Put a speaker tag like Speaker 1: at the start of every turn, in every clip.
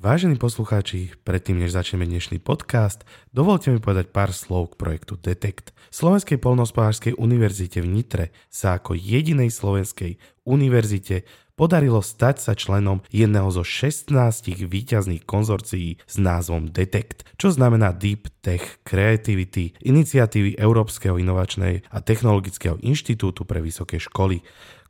Speaker 1: Vážení poslucháči, predtým než začneme dnešný podcast, dovolte mi povedať pár slov k projektu Detect. Slovenskej polnospodárskej univerzite v Nitre sa ako jedinej slovenskej univerzite podarilo stať sa členom jedného zo 16 výťazných konzorcií s názvom Detect, čo znamená Deep Tech Creativity, iniciatívy Európskeho inovačnej a technologického inštitútu pre vysoké školy.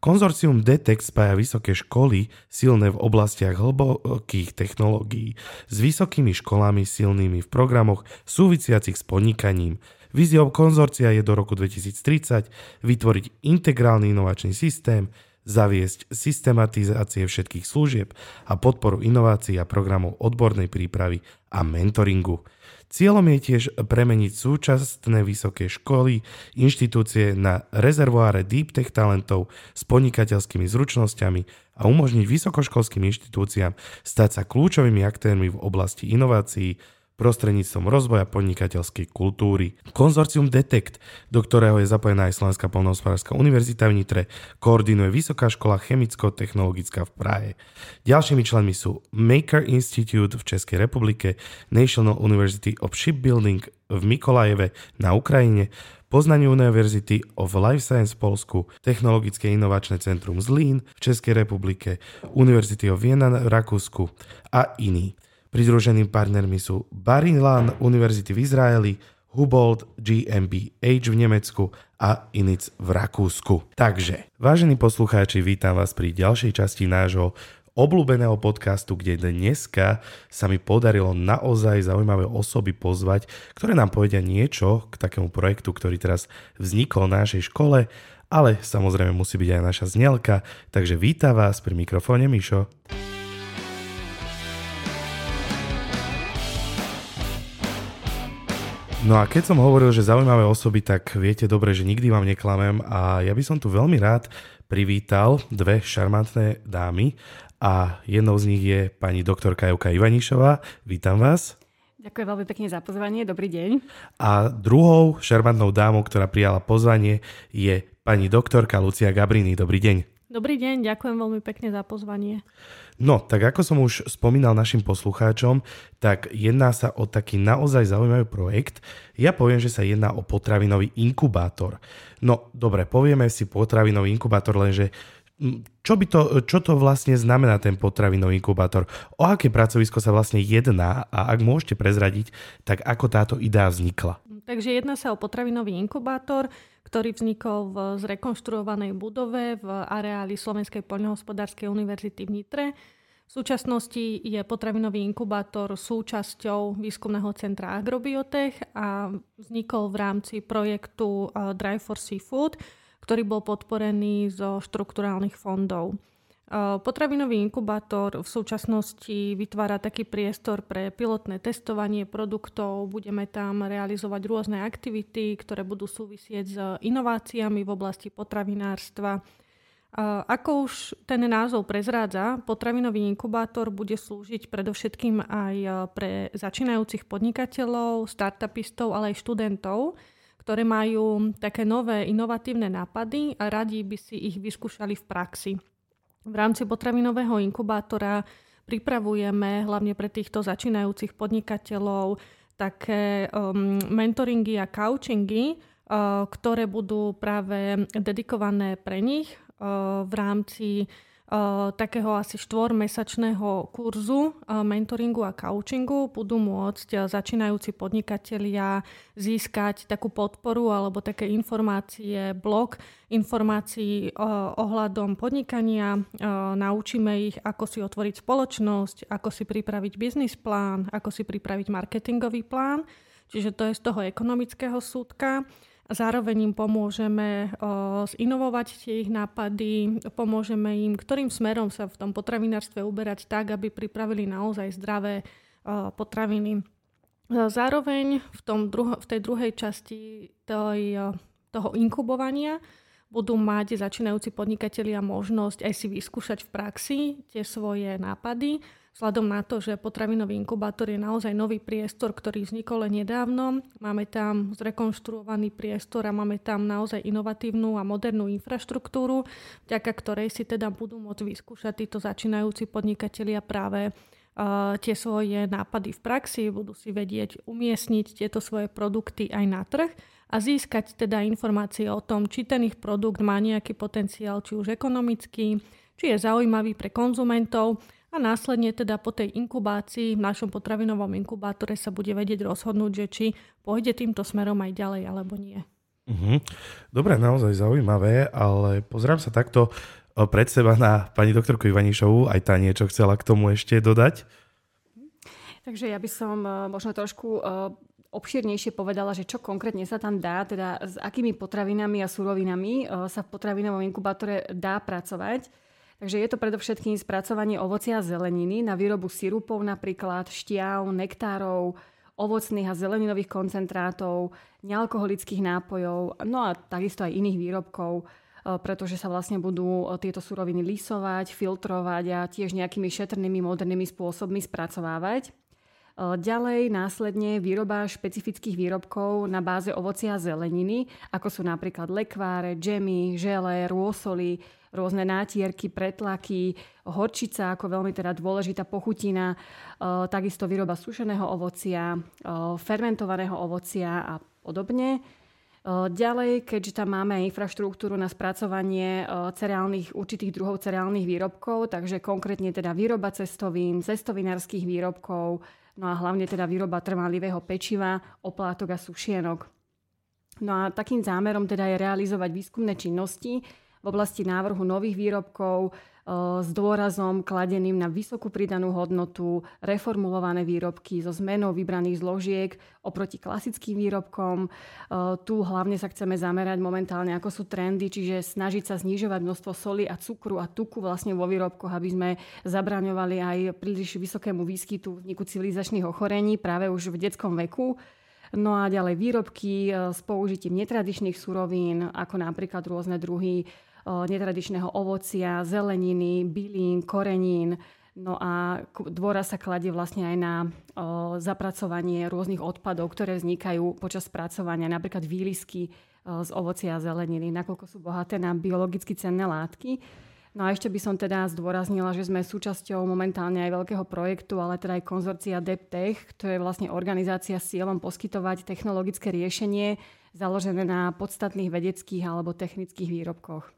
Speaker 1: Konzorcium Detect spája vysoké školy silné v oblastiach hlbokých technológií s vysokými školami silnými v programoch súvisiacich s podnikaním. Víziou konzorcia je do roku 2030 vytvoriť integrálny inovačný systém, zaviesť systematizácie všetkých služieb a podporu inovácií a programov odbornej prípravy a mentoringu. Cieľom je tiež premeniť súčasné vysoké školy, inštitúcie na rezervoáre deep tech talentov s podnikateľskými zručnosťami a umožniť vysokoškolským inštitúciám stať sa kľúčovými aktérmi v oblasti inovácií, prostredníctvom rozvoja podnikateľskej kultúry. Konzorcium Detect, do ktorého je zapojená aj Slovenská polnohospodárska univerzita v Nitre, koordinuje Vysoká škola chemicko-technologická v Prahe. Ďalšími členmi sú Maker Institute v Českej republike, National University of Shipbuilding v Mikolajeve na Ukrajine, Poznanie University of Life Science v Polsku, Technologické inovačné centrum Zlín v Českej republike, University of Vienna v Rakúsku a iní. Pridruženými partnermi sú Barilan Univerzity v Izraeli, Hubold GmbH v Nemecku a Inic v Rakúsku. Takže, vážení poslucháči, vítam vás pri ďalšej časti nášho obľúbeného podcastu, kde dneska sa mi podarilo naozaj zaujímavé osoby pozvať, ktoré nám povedia niečo k takému projektu, ktorý teraz vznikol na našej škole, ale samozrejme musí byť aj naša znelka, takže vítam vás pri mikrofóne Mišo. No a keď som hovoril, že zaujímavé osoby, tak viete dobre, že nikdy vám neklamem a ja by som tu veľmi rád privítal dve šarmantné dámy a jednou z nich je pani doktorka Jevka Ivanišová. Vítam vás.
Speaker 2: Ďakujem veľmi pekne za pozvanie, dobrý deň.
Speaker 1: A druhou šarmantnou dámou, ktorá prijala pozvanie, je pani doktorka Lucia Gabrini. Dobrý deň.
Speaker 2: Dobrý deň, ďakujem veľmi pekne za pozvanie.
Speaker 1: No, tak ako som už spomínal našim poslucháčom, tak jedná sa o taký naozaj zaujímavý projekt. Ja poviem, že sa jedná o potravinový inkubátor. No, dobre, povieme si potravinový inkubátor, lenže čo, by to, čo to vlastne znamená ten potravinový inkubátor? O aké pracovisko sa vlastne jedná a ak môžete prezradiť, tak ako táto idea vznikla?
Speaker 2: Takže jedná sa o potravinový inkubátor, ktorý vznikol v zrekonštruovanej budove v areáli Slovenskej poľnohospodárskej univerzity v Nitre. V súčasnosti je potravinový inkubátor súčasťou výskumného centra Agrobiotech a vznikol v rámci projektu eh, Drive for Seafood, ktorý bol podporený zo štrukturálnych fondov. Potravinový inkubátor v súčasnosti vytvára taký priestor pre pilotné testovanie produktov. Budeme tam realizovať rôzne aktivity, ktoré budú súvisieť s inováciami v oblasti potravinárstva. Ako už ten názov prezrádza, potravinový inkubátor bude slúžiť predovšetkým aj pre začínajúcich podnikateľov, startupistov, ale aj študentov, ktoré majú také nové inovatívne nápady a radi by si ich vyskúšali v praxi. V rámci potravinového inkubátora pripravujeme hlavne pre týchto začínajúcich podnikateľov také um, mentoringy a coachingy, uh, ktoré budú práve dedikované pre nich uh, v rámci takého asi štvormesačného kurzu mentoringu a coachingu budú môcť začínajúci podnikatelia získať takú podporu alebo také informácie, blok informácií ohľadom podnikania. Naučíme ich, ako si otvoriť spoločnosť, ako si pripraviť biznis plán, ako si pripraviť marketingový plán. Čiže to je z toho ekonomického súdka. Zároveň im pomôžeme zinovovať tie ich nápady, pomôžeme im, ktorým smerom sa v tom potravinárstve uberať tak, aby pripravili naozaj zdravé potraviny. Zároveň v, tom druho, v tej druhej časti tej, toho inkubovania budú mať začínajúci podnikatelia možnosť aj si vyskúšať v praxi tie svoje nápady Vzhľadom na to, že potravinový inkubátor je naozaj nový priestor, ktorý vznikol len nedávno, máme tam zrekonštruovaný priestor a máme tam naozaj inovatívnu a modernú infraštruktúru, vďaka ktorej si teda budú môcť vyskúšať títo začínajúci podnikatelia práve tie svoje nápady v praxi, budú si vedieť umiestniť tieto svoje produkty aj na trh a získať teda informácie o tom, či ten ich produkt má nejaký potenciál, či už ekonomický, či je zaujímavý pre konzumentov a následne teda po tej inkubácii v našom potravinovom inkubátore sa bude vedieť rozhodnúť, že či pôjde týmto smerom aj ďalej alebo nie.
Speaker 1: Mhm. Dobre, naozaj zaujímavé, ale pozrám sa takto eh, pred seba na pani doktorku Ivanišovú, aj tá niečo chcela k tomu ešte dodať.
Speaker 3: Takže ja by som eh, možno trošku eh, obširnejšie povedala, že čo konkrétne sa tam dá, teda s akými potravinami a surovinami sa v potravinovom inkubátore dá pracovať. Takže je to predovšetkým spracovanie ovocia a zeleniny na výrobu sirupov napríklad, šťav, nektárov, ovocných a zeleninových koncentrátov, nealkoholických nápojov, no a takisto aj iných výrobkov, e, pretože sa vlastne budú e, tieto suroviny lisovať, filtrovať a tiež nejakými šetrnými modernými spôsobmi spracovávať. Ďalej následne výroba špecifických výrobkov na báze ovocia a zeleniny, ako sú napríklad lekváre, džemy, žele, rôsoly, rôzne nátierky, pretlaky, horčica ako veľmi teda dôležitá pochutina, takisto výroba sušeného ovocia, fermentovaného ovocia a podobne. Ďalej, keďže tam máme infraštruktúru na spracovanie cereálnych, určitých druhov cereálnych výrobkov, takže konkrétne teda výroba cestovín, cestovinárskych výrobkov, no a hlavne teda výroba trvanlivého pečiva, oplátok a sušienok. No a takým zámerom teda je realizovať výskumné činnosti, v oblasti návrhu nových výrobkov s dôrazom kladeným na vysokú pridanú hodnotu, reformulované výrobky so zmenou vybraných zložiek oproti klasickým výrobkom. Tu hlavne sa chceme zamerať momentálne, ako sú trendy, čiže snažiť sa znižovať množstvo soli a cukru a tuku vlastne vo výrobkoch, aby sme zabraňovali aj príliš vysokému výskytu vzniku civilizačných ochorení práve už v detskom veku. No a ďalej výrobky e, s použitím netradičných surovín, ako napríklad rôzne druhy netradičného ovocia, zeleniny, bylín, korenín. No a dôra sa kladie vlastne aj na zapracovanie rôznych odpadov, ktoré vznikajú počas spracovania, napríklad výlisky z ovocia a zeleniny, nakoľko sú bohaté na biologicky cenné látky. No a ešte by som teda zdôraznila, že sme súčasťou momentálne aj veľkého projektu, ale teda aj konzorcia DepTech, to je vlastne organizácia s cieľom poskytovať technologické riešenie založené na podstatných vedeckých alebo technických výrobkoch.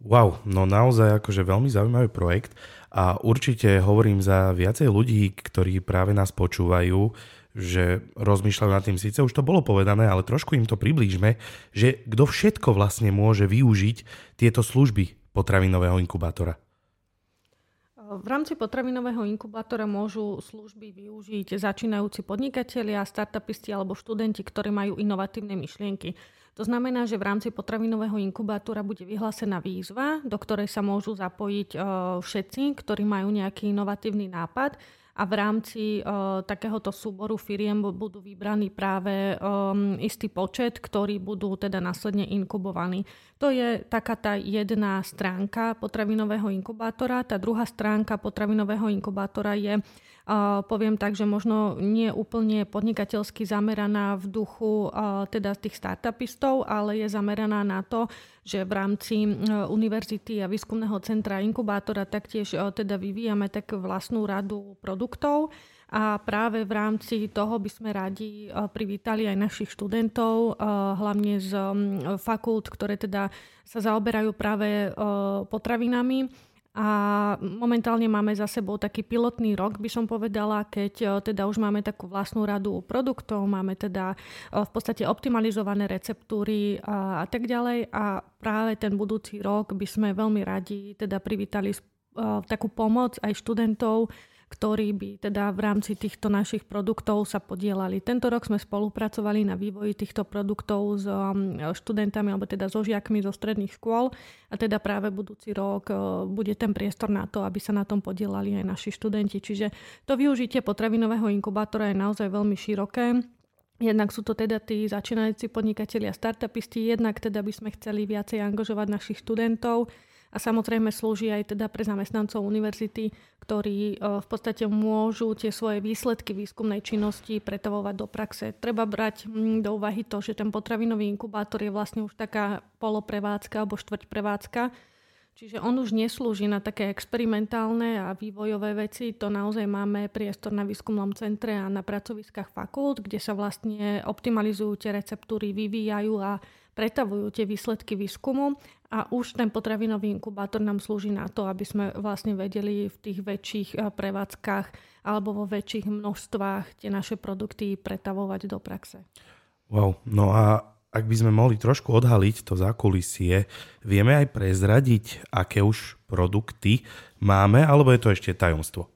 Speaker 1: Wow, no naozaj akože veľmi zaujímavý projekt a určite hovorím za viacej ľudí, ktorí práve nás počúvajú, že rozmýšľajú nad tým, síce už to bolo povedané, ale trošku im to priblížme, že kto všetko vlastne môže využiť tieto služby potravinového inkubátora.
Speaker 2: V rámci potravinového inkubátora môžu služby využiť začínajúci podnikatelia, startupisti alebo študenti, ktorí majú inovatívne myšlienky. To znamená, že v rámci potravinového inkubátora bude vyhlásená výzva, do ktorej sa môžu zapojiť všetci, ktorí majú nejaký inovatívny nápad a v rámci uh, takéhoto súboru firiem budú vybraní práve um, istý počet, ktorí budú teda následne inkubovaní. To je taká tá jedna stránka potravinového inkubátora. Tá druhá stránka potravinového inkubátora je poviem tak, že možno nie úplne podnikateľsky zameraná v duchu teda tých startupistov, ale je zameraná na to, že v rámci univerzity a výskumného centra inkubátora taktiež teda vyvíjame tak vlastnú radu produktov. A práve v rámci toho by sme radi privítali aj našich študentov, hlavne z fakult, ktoré teda sa zaoberajú práve potravinami a momentálne máme za sebou taký pilotný rok, by som povedala, keď e, teda už máme takú vlastnú radu produktov, máme teda e, v podstate optimalizované receptúry a, a tak ďalej. A práve ten budúci rok by sme veľmi radi teda privítali uh, takú pomoc aj študentov, ktorí by teda v rámci týchto našich produktov sa podielali. Tento rok sme spolupracovali na vývoji týchto produktov s um, študentami alebo teda so žiakmi zo stredných škôl a teda práve budúci rok uh, bude ten priestor na to, aby sa na tom podielali aj naši študenti. Čiže to využitie potravinového inkubátora je naozaj veľmi široké. Jednak sú to teda tí začínajúci podnikatelia, startupisti, jednak teda by sme chceli viacej angažovať našich študentov, a samozrejme slúži aj teda pre zamestnancov univerzity, ktorí e, v podstate môžu tie svoje výsledky výskumnej činnosti pretavovať do praxe. Treba brať mm, do úvahy to, že ten potravinový inkubátor je vlastne už taká poloprevádzka alebo štvrť prevádzka, Čiže on už neslúži na také experimentálne a vývojové veci. To naozaj máme priestor na výskumnom centre a na pracoviskách fakult, kde sa vlastne optimalizujú tie receptúry, vyvíjajú a pretavujú tie výsledky výskumu a už ten potravinový inkubátor nám slúži na to, aby sme vlastne vedeli v tých väčších eh, prevádzkach alebo vo väčších množstvách tie naše produkty pretavovať do praxe.
Speaker 1: Wow, no a ak by sme mohli trošku odhaliť to zákulisie, vieme aj prezradiť, aké už produkty máme, alebo je to ešte tajomstvo?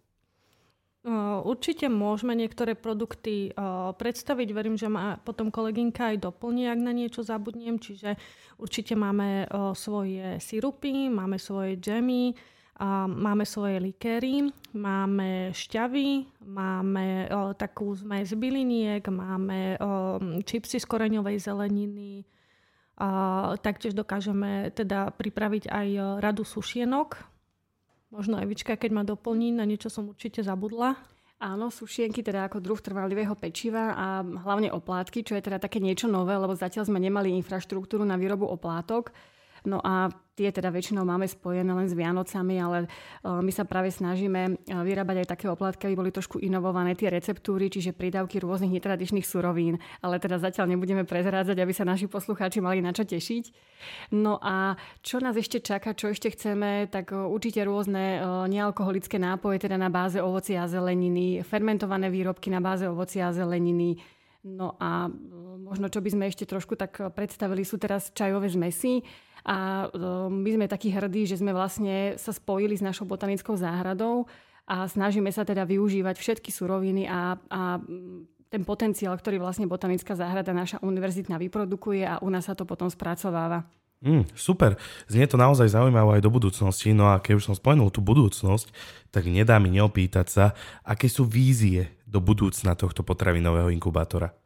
Speaker 2: Určite môžeme niektoré produkty predstaviť. Verím, že ma potom kolegynka aj doplní, ak na niečo zabudnem. Čiže určite máme svoje sirupy, máme svoje džemy, máme svoje likéry, máme šťavy, máme takú zmes byliniek, máme čipsy z koreňovej zeleniny, taktiež dokážeme teda pripraviť aj radu sušienok, Možno Evička, keď ma doplní, na niečo som určite zabudla.
Speaker 3: Áno, sušienky teda ako druh trvalivého pečiva a hlavne oplátky, čo je teda také niečo nové, lebo zatiaľ sme nemali infraštruktúru na výrobu oplátok. No a tie teda väčšinou máme spojené len s Vianocami, ale e, my sa práve snažíme e, vyrábať aj také oplatky, aby boli trošku inovované tie receptúry, čiže prídavky rôznych netradičných surovín. Ale teda zatiaľ nebudeme prezrádzať, aby sa naši poslucháči mali na čo tešiť. No a čo nás ešte čaká, čo ešte chceme, tak e, určite rôzne nealkoholické nápoje, teda na báze ovocia a zeleniny, fermentované výrobky na báze ovocia a zeleniny, No a možno, čo by sme ešte trošku tak predstavili, sú teraz čajové zmesy. A my sme takí hrdí, že sme vlastne sa spojili s našou botanickou záhradou a snažíme sa teda využívať všetky suroviny a, a ten potenciál, ktorý vlastne botanická záhrada naša univerzitná vyprodukuje a u nás sa to potom spracováva.
Speaker 1: Mm, super, znie to naozaj zaujímavé aj do budúcnosti, no a keď už som spomenul tú budúcnosť, tak nedá mi neopýtať sa, aké sú vízie do budúcna tohto potravinového inkubátora.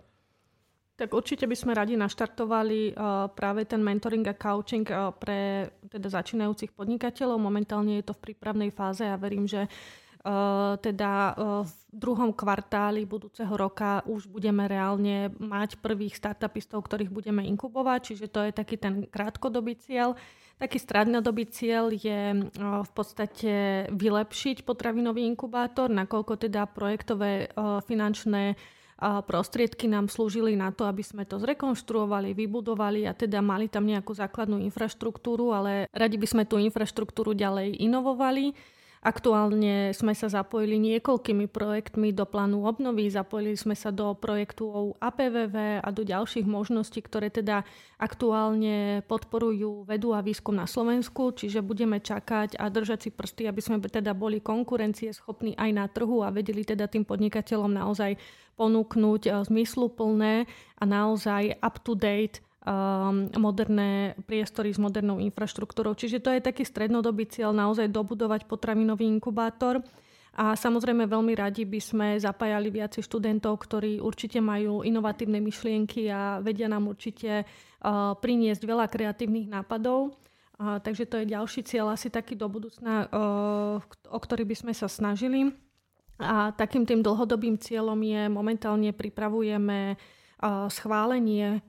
Speaker 2: Tak určite by sme radi naštartovali uh, práve ten mentoring a coaching uh, pre teda začínajúcich podnikateľov. Momentálne je to v prípravnej fáze a verím, že uh, teda v druhom kvartáli budúceho roka už budeme reálne mať prvých startupistov, ktorých budeme inkubovať, čiže to je taký ten krátkodobý cieľ. Taký strednodobý cieľ je v podstate vylepšiť potravinový inkubátor, nakoľko teda projektové finančné prostriedky nám slúžili na to, aby sme to zrekonštruovali, vybudovali a teda mali tam nejakú základnú infraštruktúru, ale radi by sme tú infraštruktúru ďalej inovovali. Aktuálne sme sa zapojili niekoľkými projektmi do plánu obnovy, zapojili sme sa do projektu APVV a do ďalších možností, ktoré teda aktuálne podporujú vedu a výskum na Slovensku, čiže budeme čakať a držať si prsty, aby sme teda boli konkurencieschopní aj na trhu a vedeli teda tým podnikateľom naozaj ponúknuť eh, zmysluplné a naozaj up-to-date um, moderné priestory s modernou infraštruktúrou. Čiže to je taký strednodobý cieľ naozaj dobudovať potravinový inkubátor. A samozrejme veľmi radi by sme zapájali viacej študentov, ktorí určite majú inovatívne myšlienky a vedia nám určite uh, priniesť veľa kreatívnych nápadov. Uh, takže to je ďalší cieľ asi taký do budúcna, uh, o ktorý by sme sa snažili. A takým tým dlhodobým cieľom je momentálne pripravujeme schválenie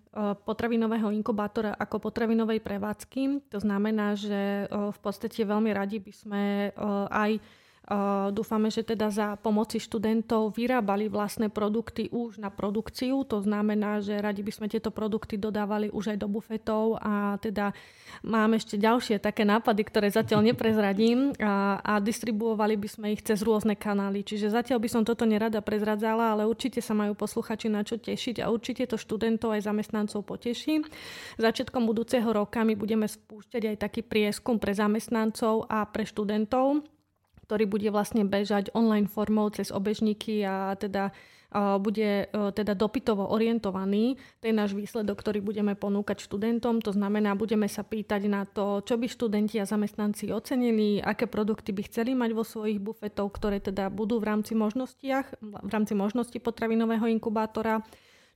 Speaker 2: potravinového inkubátora ako potravinovej prevádzky. To znamená, že v podstate veľmi radi by sme aj Dúfame, že teda za pomoci študentov vyrábali vlastné produkty už na produkciu. To znamená, že radi by sme tieto produkty dodávali už aj do bufetov a teda máme ešte ďalšie také nápady, ktoré zatiaľ neprezradím a, a distribuovali by sme ich cez rôzne kanály. Čiže zatiaľ by som toto nerada prezradzala, ale určite sa majú posluchači na čo tešiť a určite to študentov aj zamestnancov poteší. Začiatkom budúceho roka my budeme spúšťať aj taký prieskum pre zamestnancov a pre študentov ktorý bude vlastne bežať online formou cez obežníky a teda bude e, teda dopytovo orientovaný. To je náš výsledok, ktorý budeme ponúkať študentom. To znamená, budeme sa pýtať na to, čo by študenti a zamestnanci ocenili, aké produkty by chceli mať vo svojich bufetov, ktoré teda budú v rámci možnostiach, v rámci možnosti potravinového inkubátora.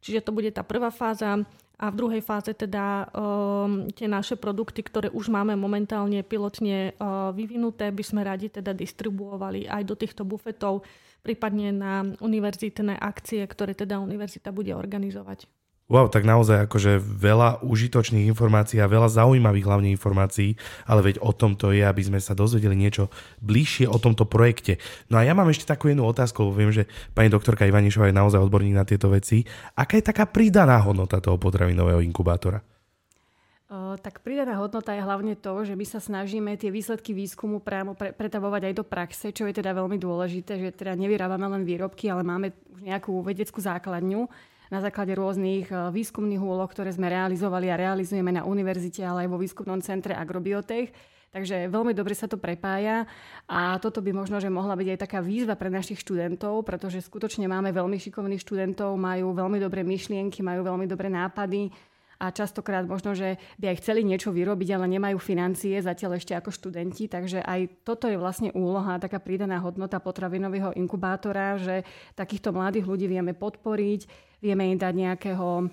Speaker 2: Čiže to bude tá prvá fáza a v druhej fáze teda um, tie naše produkty, ktoré už máme momentálne pilotne uh, vyvinuté, by sme radi teda distribuovali aj do týchto bufetov, prípadne na univerzitné akcie, ktoré teda univerzita bude organizovať.
Speaker 1: Wow, tak naozaj akože veľa užitočných informácií a veľa zaujímavých hlavne informácií, ale veď o tom to je, aby sme sa dozvedeli niečo bližšie o tomto projekte. No a ja mám ešte takú jednu otázku, lebo viem, že pani doktorka Ivanišová je naozaj odborník na tieto veci. Aká je taká pridaná hodnota toho potravinového inkubátora?
Speaker 3: tak pridaná hodnota je hlavne to, že my sa snažíme tie výsledky výskumu právo pre, pretavovať aj do praxe, čo je teda veľmi dôležité, že teda nevyrábame len výrobky, ale máme už nejakú vedeckú základňu na základe rôznych e, výskumných úloh, ktoré sme realizovali a realizujeme na univerzite, ale aj vo výskumnom centre Agrobiotech. Takže veľmi dobre sa to prepája a toto by možno, že mohla byť aj taká výzva pre našich študentov, pretože skutočne máme veľmi šikovných študentov, majú veľmi dobré myšlienky, majú veľmi dobré nápady a častokrát možno, že by aj chceli niečo vyrobiť, ale nemajú financie zatiaľ ešte ako študenti, takže aj toto je vlastne úloha, taká pridaná hodnota potravinového inkubátora, že takýchto mladých ľudí vieme podporiť, Vieme im dať nejakého o,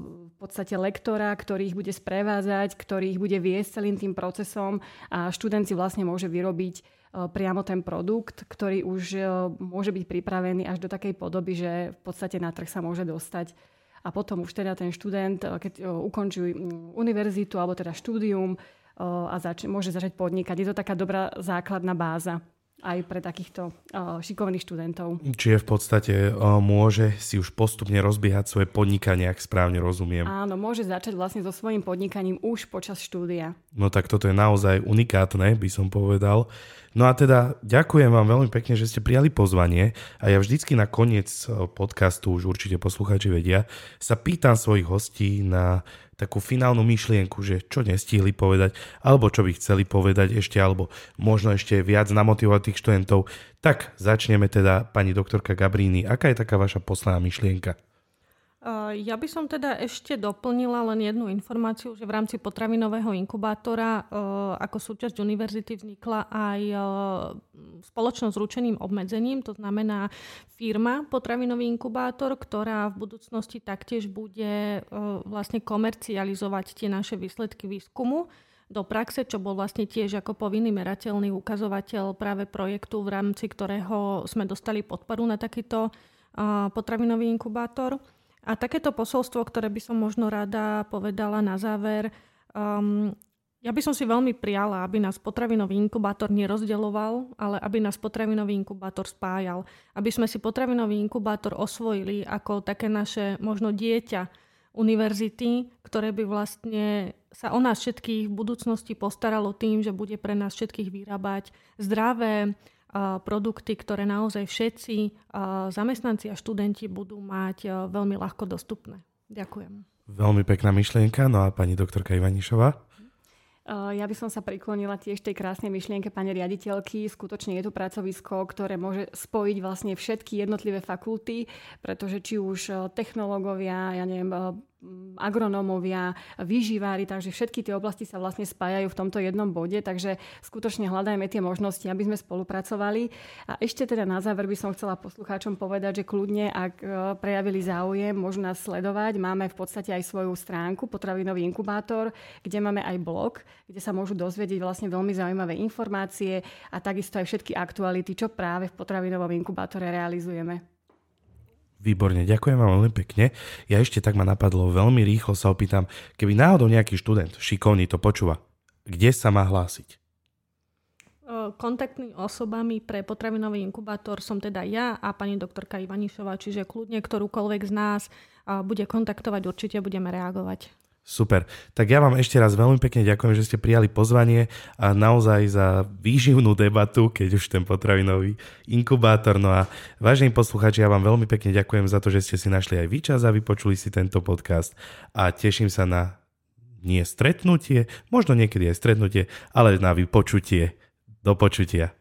Speaker 3: v podstate lektora, ktorý ich bude sprevázať, ktorý ich bude viesť celým tým procesom a študent si vlastne môže vyrobiť priamo ten produkt, ktorý už môže byť pripravený až do takej podoby, že v podstate na trh sa môže dostať. A potom už teda ten študent, keď ukončí univerzitu alebo teda štúdium a zač- môže začať podnikať. Je to taká dobrá základná báza aj pre takýchto uh, šikovných študentov.
Speaker 1: Čiže v podstate uh, môže si už postupne rozbiehať svoje podnikanie, ak správne rozumiem.
Speaker 3: Áno, môže začať vlastne so svojím podnikaním už počas štúdia.
Speaker 1: No tak toto je naozaj unikátne, by som povedal. No a teda ďakujem vám veľmi pekne, že ste prijali pozvanie a ja vždycky na koniec podcastu, už určite poslucháči vedia, sa pýtam svojich hostí na takú finálnu myšlienku, že čo nestihli povedať, alebo čo by chceli povedať ešte, alebo možno ešte viac namotivovať tých študentov. Tak začneme teda, pani doktorka Gabríny, aká je taká vaša posledná myšlienka?
Speaker 2: Ja by som teda ešte doplnila len jednu informáciu, že v rámci potravinového inkubátora ako súčasť univerzity vznikla aj spoločnosť s ručeným obmedzením, to znamená firma potravinový inkubátor, ktorá v budúcnosti taktiež bude vlastne komercializovať tie naše výsledky výskumu do praxe, čo bol vlastne tiež ako povinný merateľný ukazovateľ práve projektu, v rámci ktorého sme dostali podporu na takýto potravinový inkubátor. A takéto posolstvo, ktoré by som možno rada povedala na záver, um, ja by som si veľmi prijala, aby nás potravinový inkubátor nerozdeloval, ale aby nás potravinový inkubátor spájal. Aby sme si potravinový inkubátor osvojili ako také naše možno dieťa univerzity, ktoré by vlastne sa o nás všetkých v budúcnosti postaralo tým, že bude pre nás všetkých vyrábať zdravé, produkty, ktoré naozaj všetci zamestnanci a študenti budú mať veľmi ľahko dostupné. Ďakujem.
Speaker 1: Veľmi pekná myšlienka. No a pani doktorka Ivanišová?
Speaker 3: Ja by som sa priklonila tiež tej krásnej myšlienke pani riaditeľky. Skutočne je to pracovisko, ktoré môže spojiť vlastne všetky jednotlivé fakulty, pretože či už technológovia, ja neviem, agronómovia, výživári, takže všetky tie oblasti sa vlastne spájajú v tomto jednom bode, takže skutočne hľadajme tie možnosti, aby sme spolupracovali. A ešte teda na záver by som chcela poslucháčom povedať, že kľudne, ak e, prejavili záujem, môžu nás sledovať. Máme v podstate aj svoju stránku, potravinový inkubátor, kde máme aj blog, kde sa môžu dozvedieť vlastne veľmi zaujímavé informácie a takisto aj všetky aktuality, čo práve v potravinovom inkubátore realizujeme.
Speaker 1: Výborne, ďakujem vám veľmi pekne. Ja ešte tak ma napadlo, veľmi rýchlo sa opýtam, keby náhodou nejaký študent šikovný to počúva, kde sa má hlásiť?
Speaker 2: Kontaktnými osobami pre potravinový inkubátor som teda ja a pani doktorka Ivanišová, čiže kľudne ktorúkoľvek z nás bude kontaktovať, určite budeme reagovať.
Speaker 1: Super. Tak ja vám ešte raz veľmi pekne ďakujem, že ste prijali pozvanie a naozaj za výživnú debatu, keď už ten potravinový inkubátor. No a vážení poslucháči, ja vám veľmi pekne ďakujem za to, že ste si našli aj výčas a vypočuli si tento podcast a teším sa na nie stretnutie, možno niekedy aj stretnutie, ale na vypočutie. Do počutia.